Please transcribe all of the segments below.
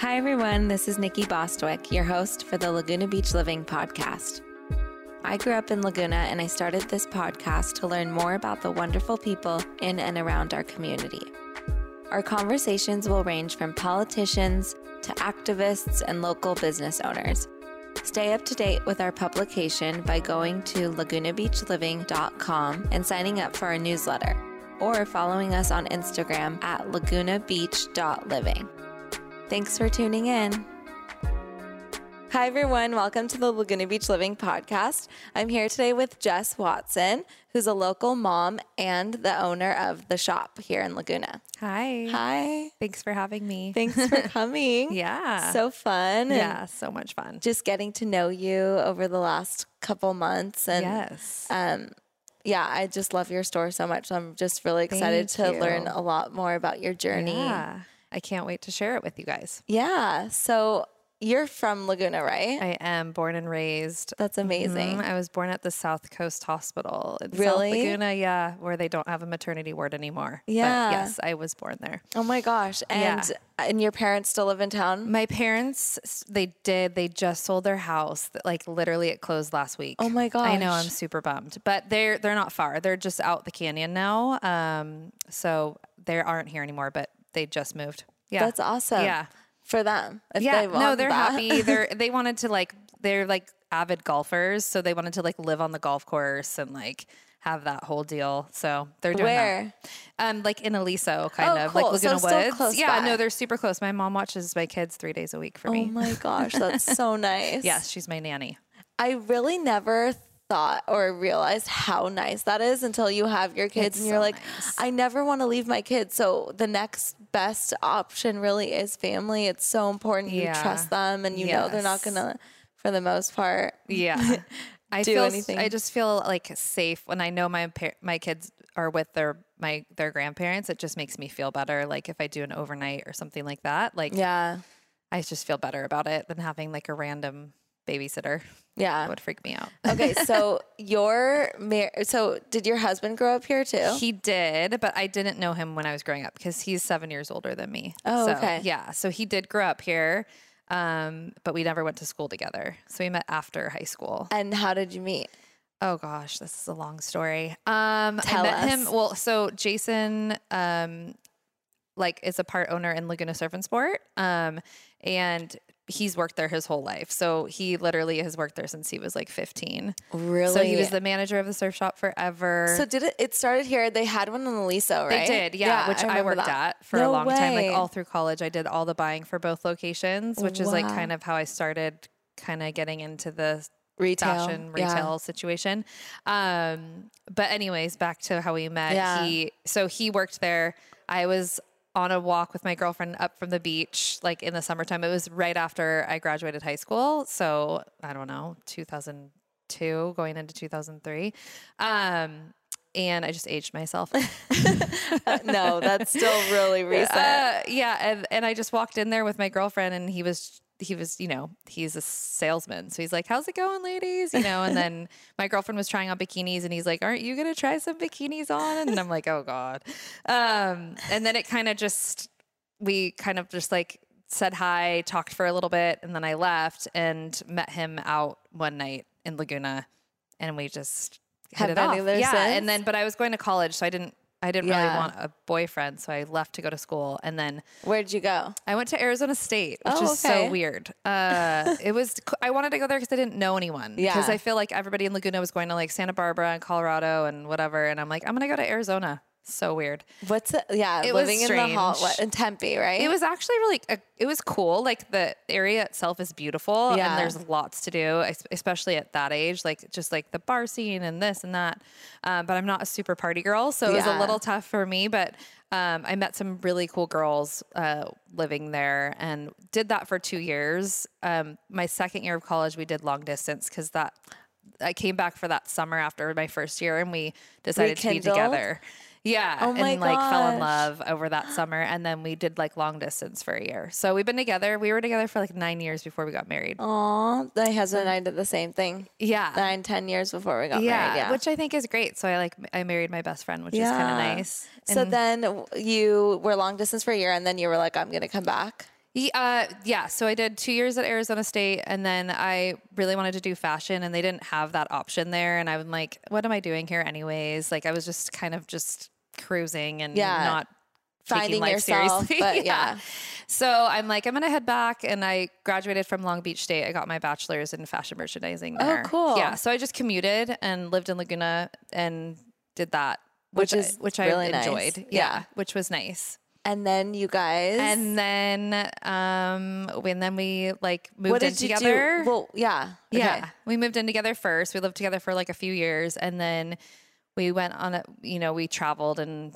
Hi, everyone. This is Nikki Bostwick, your host for the Laguna Beach Living podcast. I grew up in Laguna and I started this podcast to learn more about the wonderful people in and around our community. Our conversations will range from politicians to activists and local business owners. Stay up to date with our publication by going to lagunabeachliving.com and signing up for our newsletter, or following us on Instagram at lagunabeach.living. Thanks for tuning in. Hi, everyone. Welcome to the Laguna Beach Living podcast. I'm here today with Jess Watson, who's a local mom and the owner of the shop here in Laguna. Hi. Hi. Thanks for having me. Thanks for coming. yeah. So fun. yeah, so much fun. Just getting to know you over the last couple months. And yes. um, yeah, I just love your store so much. I'm just really excited Thank to you. learn a lot more about your journey. Yeah. I can't wait to share it with you guys. Yeah. So you're from Laguna, right? I am born and raised. That's amazing. Mhm. I was born at the South Coast Hospital in Really? South Laguna, yeah, where they don't have a maternity ward anymore. But Yeah. yes, I was born there. Oh my gosh. And and your parents still live in town? My parents, they did, they just sold their house. Like literally it closed last week. Oh my gosh. I know. I'm super bummed. But they're they're not far. They're just out the canyon now. Um, so they aren't here anymore, but they just moved. Yeah. That's awesome. Yeah. For them. If yeah. they no, they're that. happy. They're they wanted to like they're like avid golfers, so they wanted to like live on the golf course and like have that whole deal. So they're doing Where? that. Um, like in Aliso, kind Oh, of cool. like So Laguna still Woods. yeah, by. no, they're super close. My mom watches my kids three days a week for Oh me. Oh my gosh, that's so nice. Yes, she's my nanny. I really never thought or realized how nice that is until you have your kids It's and you're so like, nice. I never want to leave my kids. So the next best option really is family. It's so important you trust them and you know they're not gonna for the most part. Yeah. I do feel anything. I just feel like safe when I know my par- my kids are with their my their grandparents. It just makes me feel better. Like if I do an overnight or something like that, like Yeah. I just feel better about it than having like a random babysitter. Yeah. That would freak me out. Okay, so your mar- so did your husband grow up here too? He did, but I didn't know him when I was growing up because he's seven years older than me. Oh, So, okay. Yeah. So he did grow up here, um, but we never went to school together. So we met after high school. and how did you meet? Oh gosh, this is a long story. Um, Tell I met us. him. Well, so Jason, um, like is a part owner in Laguna Surf and Sport, um, and he's worked there his whole life. So he literally has worked there since he was like 15. Really? So he was the manager of the surf shop forever. So did it? It started here. They had one in Aliso, right? They did, yeah, which I, remember worked that. at for No a long time. Like all through college, I did all the buying for both locations, which is like kind of how I started kind of getting into the retail fashion yeah. retail situation. Um, but anyways, back to how we met. Yeah. He so he worked there. I was on a walk with my girlfriend up from the beach, like in the summertime. It was right after I graduated high school. So I don't know, 2002 going into 2003. Um, and I just aged myself. no, that's still really recent. Uh, yeah, and and I just walked in there with my girlfriend, and he was he was you know he's a salesman, so he's like, "How's it going, ladies?" You know, and then my girlfriend was trying on bikinis, and he's like, "Aren't you gonna try some bikinis on?" And I'm like, "Oh God," um, and then it kind of just we kind of just like said hi, talked for a little bit, and then I left and met him out one night in Laguna, and we just Have hit it off. Yeah, since? and then but I was going to college, so I didn't. I didn't Yeah. really want a boyfriend, so I left to go to school, and then Where'd you go? I went to Arizona State, which Oh, is okay. so weird. Uh, it was I wanted to go there because I didn't know anyone. Yeah. because I feel like everybody in Laguna was going to like Santa Barbara and Colorado and whatever, and I'm like, I'm gonna go to Arizona. So weird. What's it? Yeah, It was living in the hot strange. what, in Tempe, right? It was actually really, uh, it was cool. Like the area itself is beautiful Yeah. and there's lots to do, especially at that age, like just like the bar scene and this and that. Um, but I'm not a super party girl. So it was a little tough for me, but um, I met some really cool girls uh, living there and did that for two years. Um, my second year of college, we did long distance because that I came back for that summer after my first year and we decided to be together. Yeah. Oh my and like fell in love over that summer. And then we did like long distance for a year. So we've been together. We were together for like nine years before we got married. Aw, my husband and I did the same thing. Yeah. Nine, ten years before we got yeah, married. Yeah. Which I think is great. So I like, I married my best friend, which is kind of nice. so then you were long distance for a year, and then you were like, "I'm going to come back." Ye- Uh, yeah. So I did two years at Arizona State, and then I really wanted to do fashion, and they didn't have that option there. And I'm like, what am I doing here, anyways? Like, I was just kind of just cruising and Yeah. not taking Finding life yourself, seriously. but yeah. So I'm like, I'm gonna head back, and I graduated from Long Beach State. I got my bachelor's in fashion merchandising there. Oh, cool. Yeah. So I just commuted and lived in Laguna and did that, Which which, is I, which really I nice. enjoyed. Yeah. yeah, which was nice. And then you guys. And then, um, when then we like moved what in did you together. do? Well, yeah. Okay. Yeah, we moved in together first. We lived together for like a few years, and then we went on a. You know, we traveled and.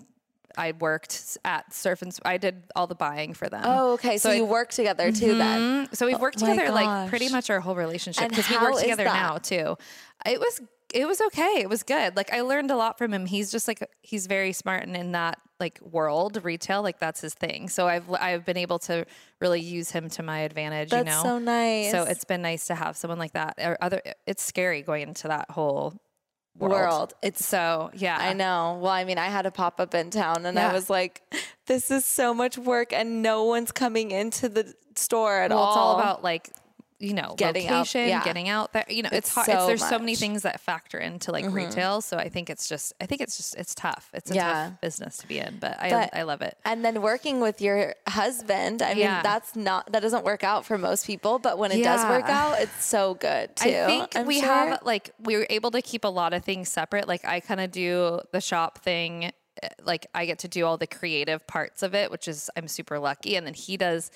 I worked at Surf and I did all the buying for them. Oh, okay. So, So you work together too then. Mhm. So we've worked Oh together like pretty much our whole relationship because we work together now too. It was it was okay. It was good. Like I learned a lot from him. He's just like he's very smart and in that like world retail like that's his thing. So I've I've been able to really use him to my advantage. That's you know, so nice. So it's been nice to have someone like that. Or other, it's scary going into that whole world. world. It's So yeah, I know. Well, I mean, I had a pop up in town and I was like, this is so much work and no one's coming into the store at Well, all. it's all about like you know Getting out- location, yeah. getting out there. You know, it's, It's hard. so it's, there's so many. Mm-hmm. things that factor into like retail. So I think it's just, I think it's just, it's tough. It's a Yeah. tough business to be in, but I, But- I love it. And then working with your husband, I mean, Yeah. that's not, that doesn't work out for most people, but when it does work out, it's so good too. I think I'm we sure. have like we were able to keep a lot of things separate. Like I kind of do the shop thing. eh, Like I get to do all the creative parts of it, which is I'm super lucky. And then he does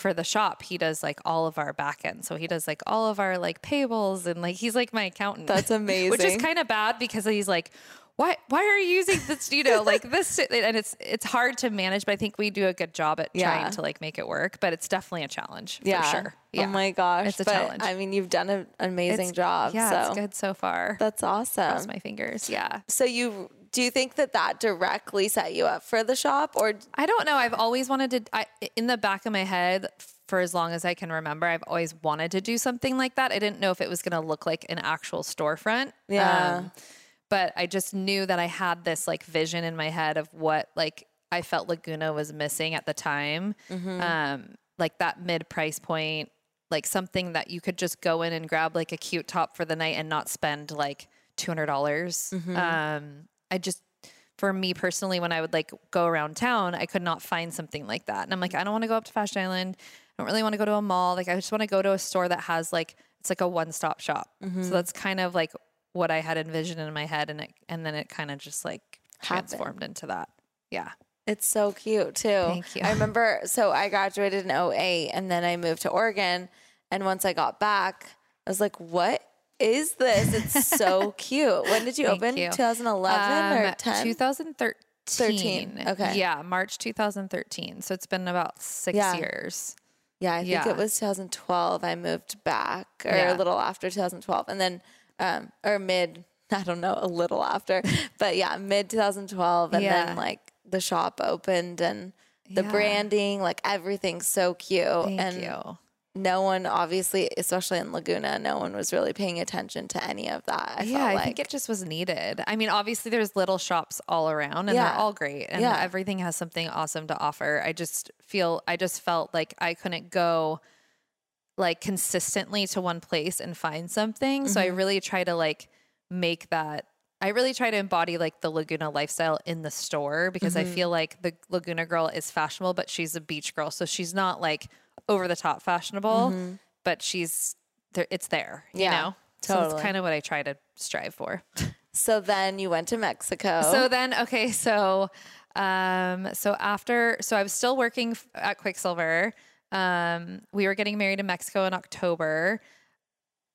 for the shop. He does like all of our back end. So he does like all of our like payables and like he's like my accountant. That's amazing. which is kind of bad because he's like. Why, why are you using this, you know, like this, and it's, it's hard to manage, but I think we do a good job at Yeah. trying to like make it work, but it's definitely a challenge for yeah. sure. Oh yeah. Oh my gosh. It's a but, challenge. I mean, you've done an amazing It's- job. Yeah, so it's good so far. that's awesome. Cross my fingers. Yeah. So you do you think that that directly set you up for the shop, or I don't know. I've always wanted to, I, in the back of my head, for as long as I can remember, I've always wanted to do something like that. I didn't know if it was going to look like an actual storefront. Um, Yeah. but I just knew that I had this like vision in my head of what like I felt Laguna was missing at the time. Mm-hmm. Um, like that mid price point, like something that you could just go in and grab like a cute top for the night and not spend like 200. dollars Mm-hmm. Um, I just, for me personally, when I would like go around town, I could not find something like that. And I'm like, I don't want to go up to Fashion Island. I don't really want to go to a mall. Like, I just want to go to a store that has like, it's like a one stop shop. Mm-hmm. So that's kind of like what I had envisioned in my head. And it, and then it kind of just like Happened. transformed into that. Yeah. It's so cute too. Thank you. I remember, so I graduated in 08 and then I moved to Oregon. And once I got back, I was like, what is this? It's so cute. When did you Thank open? you. 2011 or Um, 10? 2013. 13, okay. Yeah, March 2013. So it's been about six Yeah. years. yeah, I think yeah. it was 2012. I moved back or Yeah. a little after 2012. And then, um, or mid, I don't know, a little after, but yeah, mid 2012. And then like the shop opened and the branding, like everything's so cute. Thank and you. No one obviously especially in laguna no one was really paying attention to any of that i yeah, felt I like think it just was needed. I mean, obviously there's little shops all around and Yeah. they're all great and Yeah. everything has something awesome to offer. I just feel I just felt like I couldn't go like consistently to one place and find something. So I Mm-hmm. really try to like make that I really try to embody like the Laguna lifestyle in the store because Mm-hmm. I feel like the Laguna girl is fashionable, but she's a beach girl. So she's not like over the top fashionable, but she's there, it's there, you Mm-hmm. Yeah, know? So totally. that's kind of what I try to strive for. so then you went to mexico So then, okay, so um, so after, so I was still working at Quiksilver. Um, we were getting married in Mexico in October.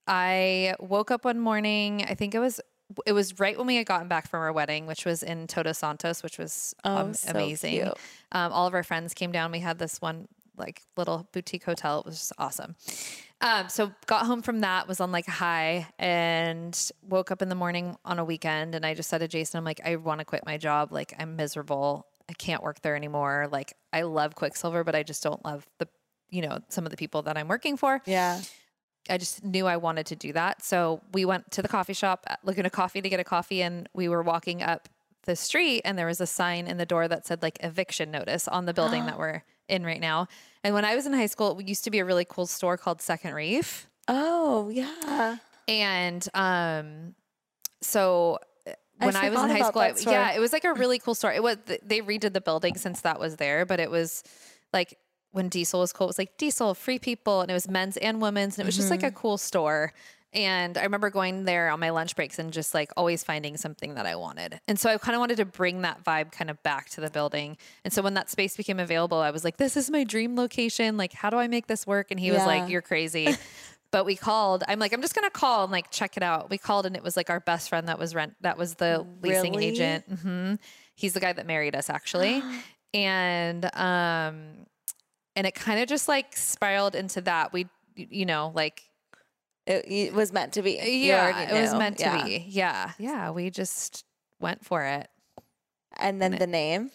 I woke up one morning. I think it was it was right when we had gotten back from our wedding, which was in Todos Santos, which was Oh, um, so amazing. Um, all of our friends came down. We had this one like little boutique hotel. It was just awesome. Um, so got home from that, was on like a high, and woke up in the morning on a weekend. And I just said to Jason, I'm like, I want to quit my job. Like I'm miserable. I can't work there anymore. Like I love Quiksilver, but I just don't love the, you know, some of the people that I'm working for. yeah I just knew I wanted to do that. So we went to the coffee shop at Laguna Coffee to get a coffee, and we were walking up the street, and there was a sign in the door that said like eviction notice on the building that we're in right now. And when I was in high school, it used to be a really cool store called Second Reef. Oh, yeah. And um, so uh, I when I, was in high school, I, yeah, it was like a really cool store. It was they redid the building since that was there, but it was like when Diesel was cool, it was like Diesel, free people, and it was men's and women's, and it was just like a Mm-hmm. cool store. And I remember going there on my lunch breaks and just like always finding something that I wanted. And so I kind of wanted to bring that vibe kind of back to the building. And so when that space became available, I was like, this is my dream location. Like, how do I make this work? And he was like, you're crazy. but we called. I'm like, I'm just gonna call and like check it out. We called and it was like our best friend that was rent that was the leasing Really? agent. hmm He's the guy that married us actually. and um and it kind of just like spiraled into that. We you know, like It, it was meant to be. Yeah, already it was knew. meant to Yeah. be. Yeah. Yeah. We just went for it. And then the name.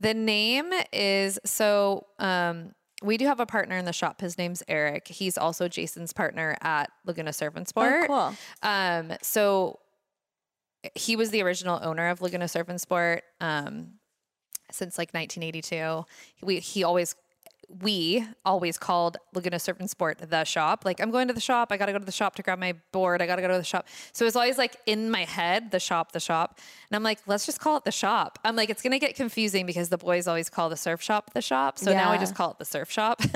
The name is so um we do have a partner in the shop. His name's Eric. He's also Jason's partner at Laguna Surf and Sport. Oh, cool. Um, so he was the original owner of Laguna Surf and Sport um, since like 1982. We he always we always called Laguna Surf and Sport the shop. Like I'm going to the shop. I got to go to the shop to grab my board. I got to go to the shop. So it was always like in my head, the shop, the shop. And I'm like, let's just call it the shop. I'm like, it's gonna get confusing because the boys always call the surf shop the shop. So now we just call it the surf shop.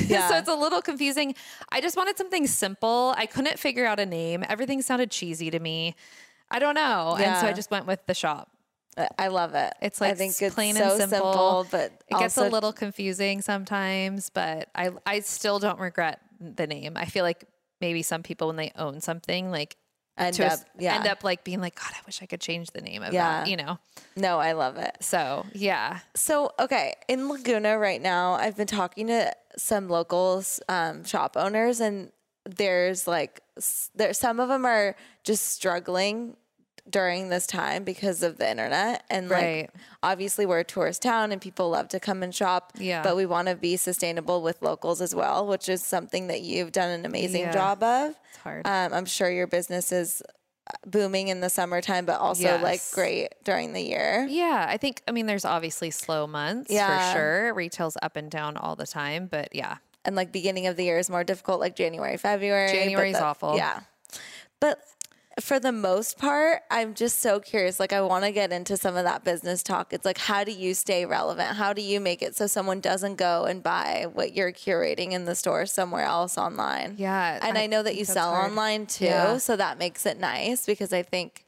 Yeah. so it's a little confusing. I just wanted something simple. I couldn't figure out a name. Everything sounded cheesy to me. I don't know. Yeah. And so I just went with the shop. I- I love it. It's like I think it's plain so and simple. but It gets a little confusing sometimes, but I I still don't regret the name. I feel like maybe some people when they own something like end to up. s- Yeah. end up like being like, God, I wish I could change the name of Yeah. that, you know? No, I love it. So yeah. So, okay, in Laguna right now, I've been talking to some locals, um, shop owners, and there's like, there some of them are just struggling during this time because of the internet, and like, Right. obviously we're a tourist town and people love to come and shop, Yeah. but we want to be sustainable with locals as well, which is something that you've done an amazing Yeah. job of. It's hard. Um, I'm sure your business is booming in the summertime, but also like great during the year. Yeah, I think I mean there's obviously slow months Yeah. for sure. Retail's up and down all the time, but yeah. and like beginning of the year is more difficult, like January, February. January's that- awful. Yeah. But for the most part, I'm just so curious. Like, I want to get into some of that business talk. It's like, how do you stay relevant? How do you make it so someone doesn't go and buy what you're curating in the store somewhere else online? Yeah, And I, know that you sell hard. online too. Yeah. So that makes it nice because I think.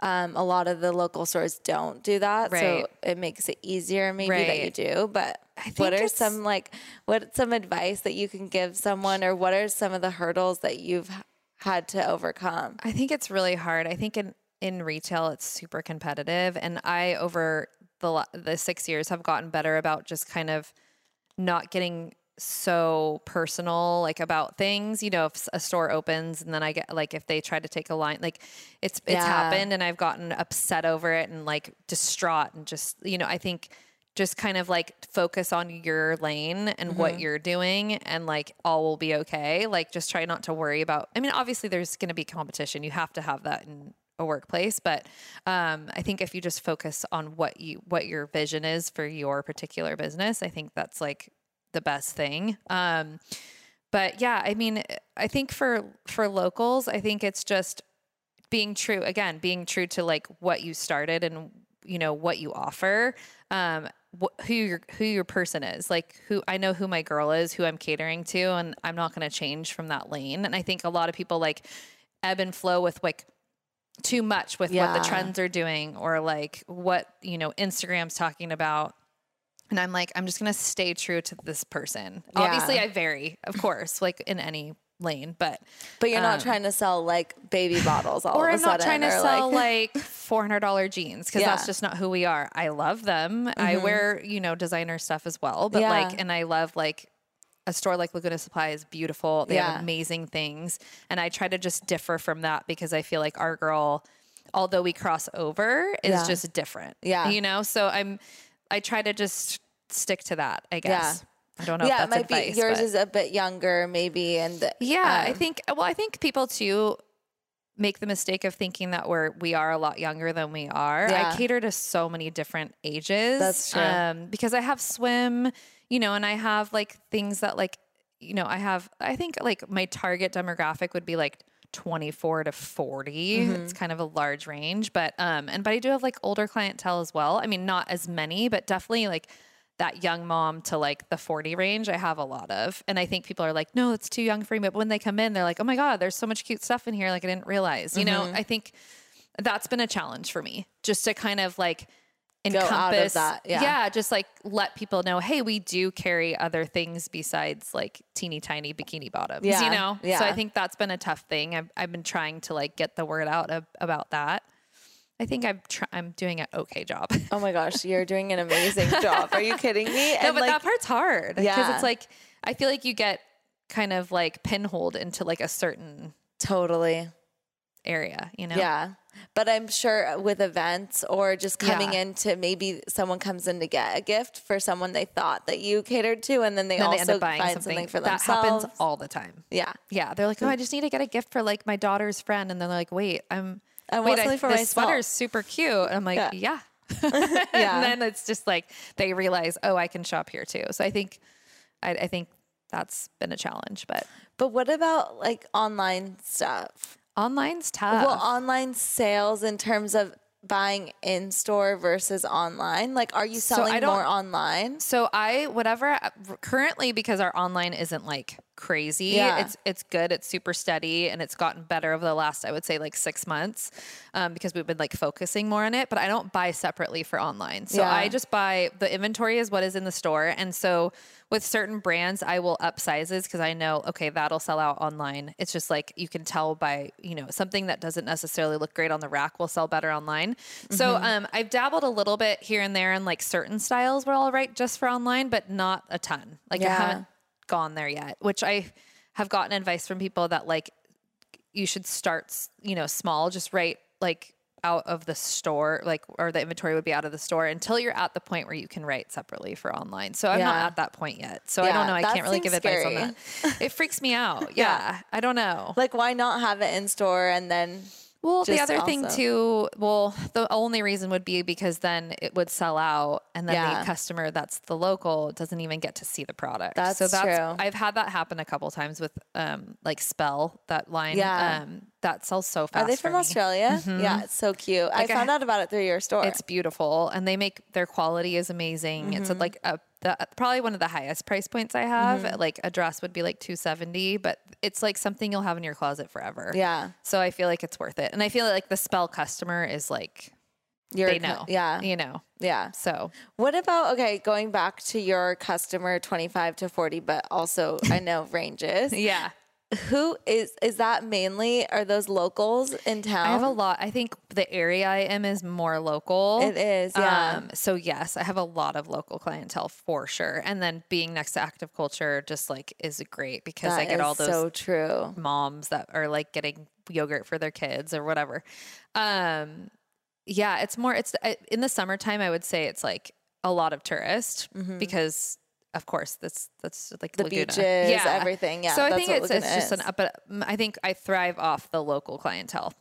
Um, a lot of the local stores don't do that, Right. so it makes it easier maybe that you do. But I what are some like what some advice that you can give someone, or what are some of the hurdles that you've had to overcome? I think it's really hard. I think in in retail it's super competitive and I over the the 6 years have gotten better about just kind of not getting so personal like about things you know if a store opens and then i get like if they try to take a line like it's it's Yeah. happened and i've gotten upset over it and like distraught and just you know i think just kind of like focus on your lane and what you're doing and like all will be okay. Like just try not to worry about i mean obviously there's going to be competition. You have to have that in a workplace but um, i think if you just focus on what you what your vision is for your particular business i think that's like the best thing. Um, but yeah i mean i think for for locals i think it's just being true again being true to like what you started and you know what you offer. Um wh- who your who your person is. Like who i know who my girl is who i'm catering to and i'm not going to change from that lane. And i think a lot of people like ebb and flow with like too much with what the trends are doing or like what you know instagram's talking about. And i'm like i'm just going to stay true to this person. Obviously i vary of course like in any lane but But you're not Um, trying to sell like baby bottles all or of a I'm not sudden, trying to sell like four hundred dollar jeans because Yeah. that's just not who we are. I love them. I wear you know designer stuff as well, but Yeah. like, and I love like a store like Laguna Supply is beautiful. They Yeah. have amazing things, and I try to just differ from that because I feel like our girl, although we cross over, is just different. Yeah. you know. So I'm, I try to just stick to that. I guess. I don't know. yeah, if it might advice, be yours but- is a bit younger, maybe, and yeah, I um, think well, I think people too make the mistake of thinking that we're we are a lot younger than we are. Yeah. I cater to so many different ages. That's true. Um, because I have swim, you know, and I have like things that like, you know, I have I think like my target demographic would be like 24 to 40. Mm-hmm. It's kind of a large range, but um and but I do have like older clientele as well. I mean, not as many, but definitely like that young mom to like the 40 range, I have a lot of. And I think people are like, no, it's too young for me. But when they come in, they're like, oh my God, there's so much cute stuff in here. Like I didn't realize, you Mm-hmm. know, I think that's been a challenge for me just to kind of like encompass of that, yeah. just like let people know, hey, we do carry other things besides like teeny tiny bikini bottoms, Yeah, you know? So. I think that's been a tough thing. I've, I've been trying to like get the word out ab- about that. I think I'm tr- I'm doing an okay job. Oh my gosh, you're doing an amazing job. Are you kidding me? no, but like, that part's hard because Yeah. it's like I feel like you get kind of like pinholed into like a certain totally. area, you know? Yeah. But I'm sure with events or just coming Yeah. into maybe someone comes in to get a gift for someone they thought that you catered to, and then they Then also they end up buying find something, something, for that themselves. happens all the time. Yeah. Yeah, they're like, oh, hmm. I just need to get a gift for like my daughter's friend, and then they're like, wait, I'm. I wait, want something for this myself. sweater's super cute. And I'm like, Yeah. yeah. Yeah. and then it's just like they realize, oh, I can shop here too. So I think, I, I think that's been a challenge, but But what about like online stuff? online's tough. Well, online sales in terms of buying in store versus online. Like, are you So selling don't- more online? So I whatever uh, currently because our online isn't like crazy. Yeah. It's it's good. It's super steady and it's gotten better over the last I would say like six months um, because we've been like focusing more on it. But I don't buy separately for online. So Yeah. I just buy the inventory is what is in the store. And so with certain brands, I will up sizes because I know okay that'll sell out online. It's just like you can tell by you know something that doesn't necessarily look great on the rack will sell better online. So Mm-hmm. um, I've dabbled a little bit here and there in like certain styles were all right just for online, but not a ton. Like I Yeah. haven't gone there yet, which I have gotten advice from people that like you should start, you know, small, just right like out of the store, like or the inventory would be out of the store until you're at the point where you can write separately for online. So I'm not at that point yet. So I don't know. I can't really give seems advice on that. It freaks me out. Yeah. I don't know. Like, why not have it in store and then? Well, the other thing too, well, the only reason would be because then it would sell out and then Yeah. the customer that's the local doesn't even get to see the product. That's so that's true. I've had that happen a couple times with um like Spell, that line. Yeah. Um that sells so fast. Are they from. Australia? Yeah, it's so cute. I Like I- found out about it through your store. It's beautiful and they make their quality is amazing. It's Mm-hmm. a, like a the, probably one of the highest price points I have. Mm-hmm. Like a dress would be like 270, but it's like something you'll have in your closet forever. yeah, So I feel like it's worth it. And I feel like the Spell customer is like they know. Yeah, You know. yeah. So What about okay? Going back to your customer, twenty-five to forty, but also I know ranges. yeah. Who is is that mainly? Are those locals in town? I have a lot. I think the area I am is more local. It is, yeah. Um, so yes, I have a lot of local clientele for sure. And then being next to active culture just like is great because I get all those so true. moms that are like getting yogurt for their kids or whatever. Um, yeah, it's more. It's in the summertime. I would say it's like a lot of tourists because. Of course, that's that's like. The Laguna. beaches, everything. Yeah, so I think it's, it's just an up. But I think I thrive off the local clientele.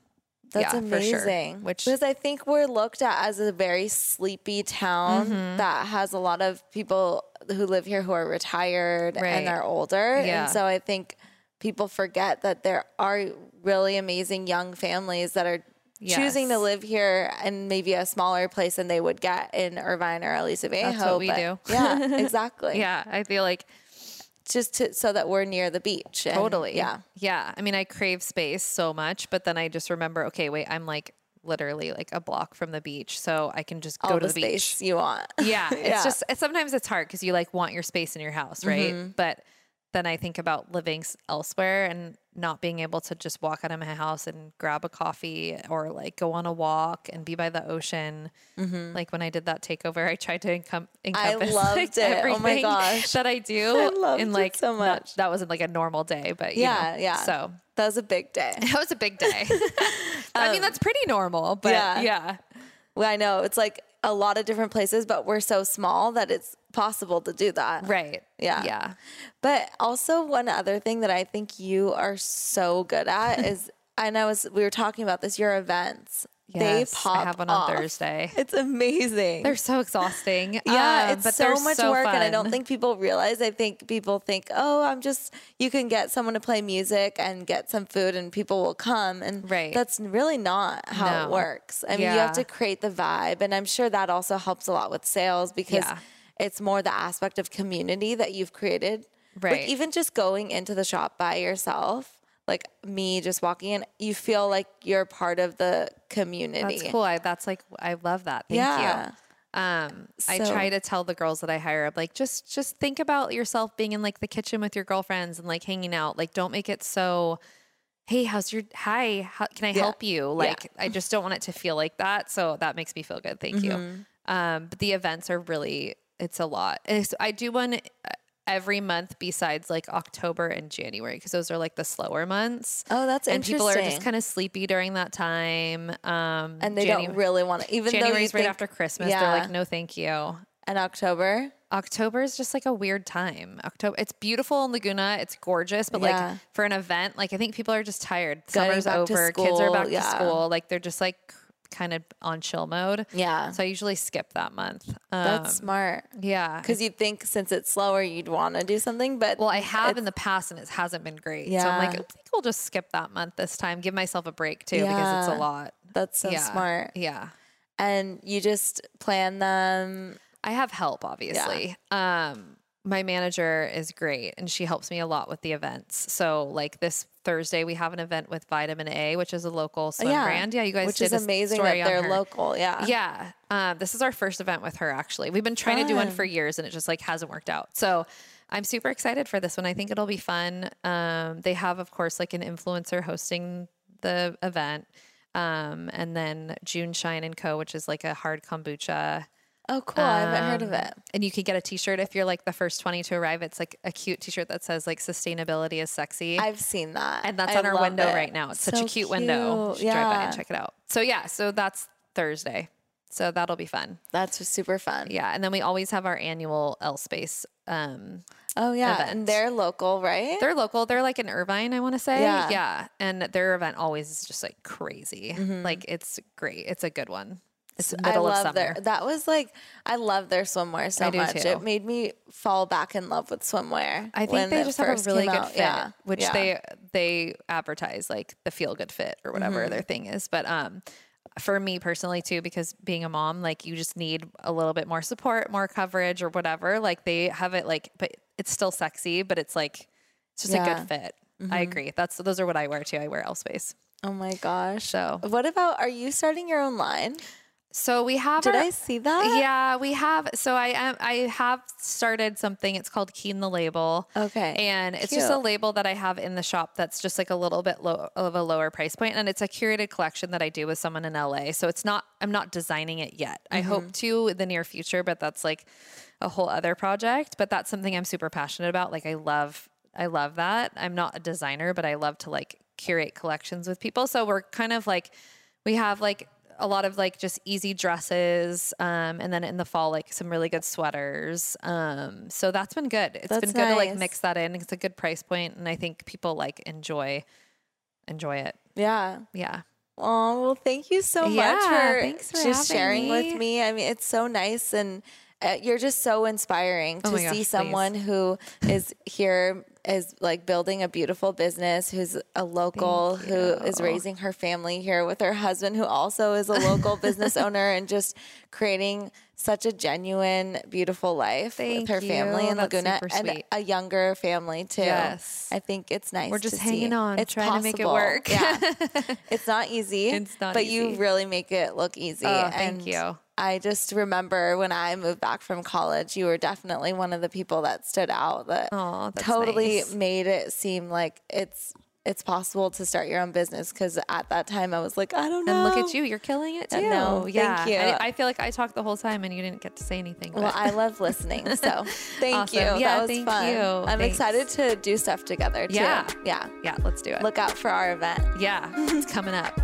That's yeah, for sure. amazing. Which because I think we're looked at as a very sleepy town Mm-hmm. that has a lot of people who live here who are retired Right. and are older. Yeah. And so I think people forget that there are really amazing young families that are choosing to live here in maybe a smaller place than they would get in Irvine or Aliso Viejo. That's what we do. Yeah, exactly. yeah, I feel like Just to, so that we're near the beach. and- totally. Yeah. yeah. I mean, I crave space so much, but then I just remember, okay, wait, I'm like literally like a block from the beach, so I can just go All to the, the, beach. space you want. Yeah, it's Yeah. just it's, sometimes it's hard because you like want your space in your house, right? Mm-hmm. But then I think about living elsewhere and not being able to just walk out of my house and grab a coffee or like go on a walk and be by the ocean. Mm-hmm. Like when I did that takeover, I tried to encom- encompass loved like, it. Oh my gosh. that I do. I loved it like so not- much. that wasn't like a normal day, but you Yeah, know, yeah. So That was a big day. that was a big day. I mean, that's pretty normal, but yeah. yeah. Well, I know it's like a lot of different places, but we're so small that it's possible to do that. Right. Yeah. Yeah. But also, one other thing that I think you are so good at is and I was we were talking about this. Your events, Yes, they I have one off. on Thursday. It's amazing. They're so exhausting. yeah, um, it's so much so work, and I don't think people realize. I think people think, oh, I'm just you can get someone to play music and get some food, and people will come, and Right. that's really not how it works. I mean, you have to create the vibe, and I'm sure that also helps a lot with sales because Yeah. It's more the aspect of community that you've created. Right. Like even just going into the shop by yourself. Like me just walking in, you feel like you're part of the community. That's cool. I, that's like I love that. Thank Yeah. you. Um, I try to tell the girls that I hire, I'm like, just just think about yourself being in like the kitchen with your girlfriends and like hanging out. Like, don't make it so. Hey, how's your hi? How, can I help you? Like, I just don't want it to feel like that. So that makes me feel good. Thank Mm-hmm. you. Um, but the events are really, it's a lot. And it's- I do one uh, every month besides like October and January because those are like the slower months. Oh, that's and interesting. people are just kind of sleepy during that time. Um, and they Janu- don't really want to, even January's right think- after Christmas. Yeah. They're like, no, thank you. and October. October is just like a weird time. October, it's beautiful in Laguna. It's gorgeous, but Yeah. like for an event, like I think people are just tired. Summer's over. Kids are back yeah. to school. Like they're just like kind of on chill mode. Yeah. So I usually skip that month. Um, That's smart. yeah. Because you'd think since it's slower, you'd want to do something, but well, I have in the past and it hasn't been great. Yeah. So I'm like, I think we'll just skip that month this time. Give myself a break too because it's a lot. that's so yeah. smart. Yeah. And you just plan them. I have help, obviously. Um, my manager is great and she helps me a lot with the events. So, like this Thursday, we have an event with Vitamin A, which is a local swim yeah. brand. Yeah, you guys which did is amazing that they're local. Yeah. Yeah. Um, this is our first event with her, actually. We've been trying to do one for years and it just like hasn't worked out. So, I'm super excited for this one. I think it'll be fun. Um, they have, of course, like an influencer hosting the event. Um, and then JuneShine and Co., which is like a hard kombucha Oh, cool. I haven't heard of um, it. and you can get a t-shirt if you're like the first 20 to arrive. It's like a cute t-shirt that says like sustainability is sexy. I've seen that. and that's I on our window it. right now. It's such a cute, window. You should drive by and check it out. So yeah, so that's Thursday. So that'll be fun. That's super fun. Yeah. And then we always have our annual L Space. Um, Oh, yeah. Event. And they're local, right? they're local. They're like in Irvine, I want to say. Yeah. Yeah. And their event always is just like crazy. Like it's great. It's a good one. It's middle I of love summer. their. That was like I love their swimwear so much. too. It made me fall back in love with swimwear. I think they just have a really good out. fit, Yeah, which yeah. they they advertise like the feel good fit or whatever Mm-hmm. their thing is. But um, for me personally too, because being a mom, like you just need a little bit more support, more coverage, or whatever. Like they have it like, but it's still sexy, but it's like it's just a Yeah. Mm-hmm. good fit. I agree. That's those are what I wear too. I wear L Space. Oh my gosh. So What about? Are you starting your own line? So we have. Did our- I see that? Yeah, we have. So I am. I have started something. It's called Keen the Label. Okay. And it's just a label that I have in the shop that's just like a little bit low of a lower price point, and it's a curated collection that I do with someone in LA. So it's not. I'm not designing it yet. I Mm-hmm. hope to in the near future, but that's like a whole other project. But that's something I'm super passionate about. Like I love. I love that. I'm not a designer, but I love to like curate collections with people. So we're kind of like we have like a lot of like just easy dresses um, and then in the fall like some really good sweaters um, so that's been good It's That's been good to like mix that in it's a good price point and i think people like enjoy enjoy it Yeah. yeah Oh well, thank you so much Yeah, for thanks for just sharing me. with me. I mean, it's so nice and. Uh, you're just so inspiring to Oh gosh, see please. someone who is here is like building a beautiful business who's a local who is raising her family here with her husband who also is a local business owner and just creating such a genuine beautiful life with Thank her family in That's Laguna super and sweet. a younger family too. Yes. I think it's nice. We're just to hanging see. on, It's trying to make it possible. work. Yeah, it's not easy. It's not but you easy. really make it look easy. Oh, thank and you. I just remember when I moved back from college, you were definitely one of the people that stood out that Aw, that's totally nice. made it seem like it's it's possible to start your own business. Because at that time, I was like, I don't know. and look at you you're killing it too no, thank yeah you. I, I feel like i talked the whole time and you didn't get to say anything Well, I love listening. So thank Awesome. you. Yeah, that was thank fun. you. I'm Thanks. excited to do stuff together too. Yeah. Yeah. yeah let's do it Look out for our event. yeah it's coming up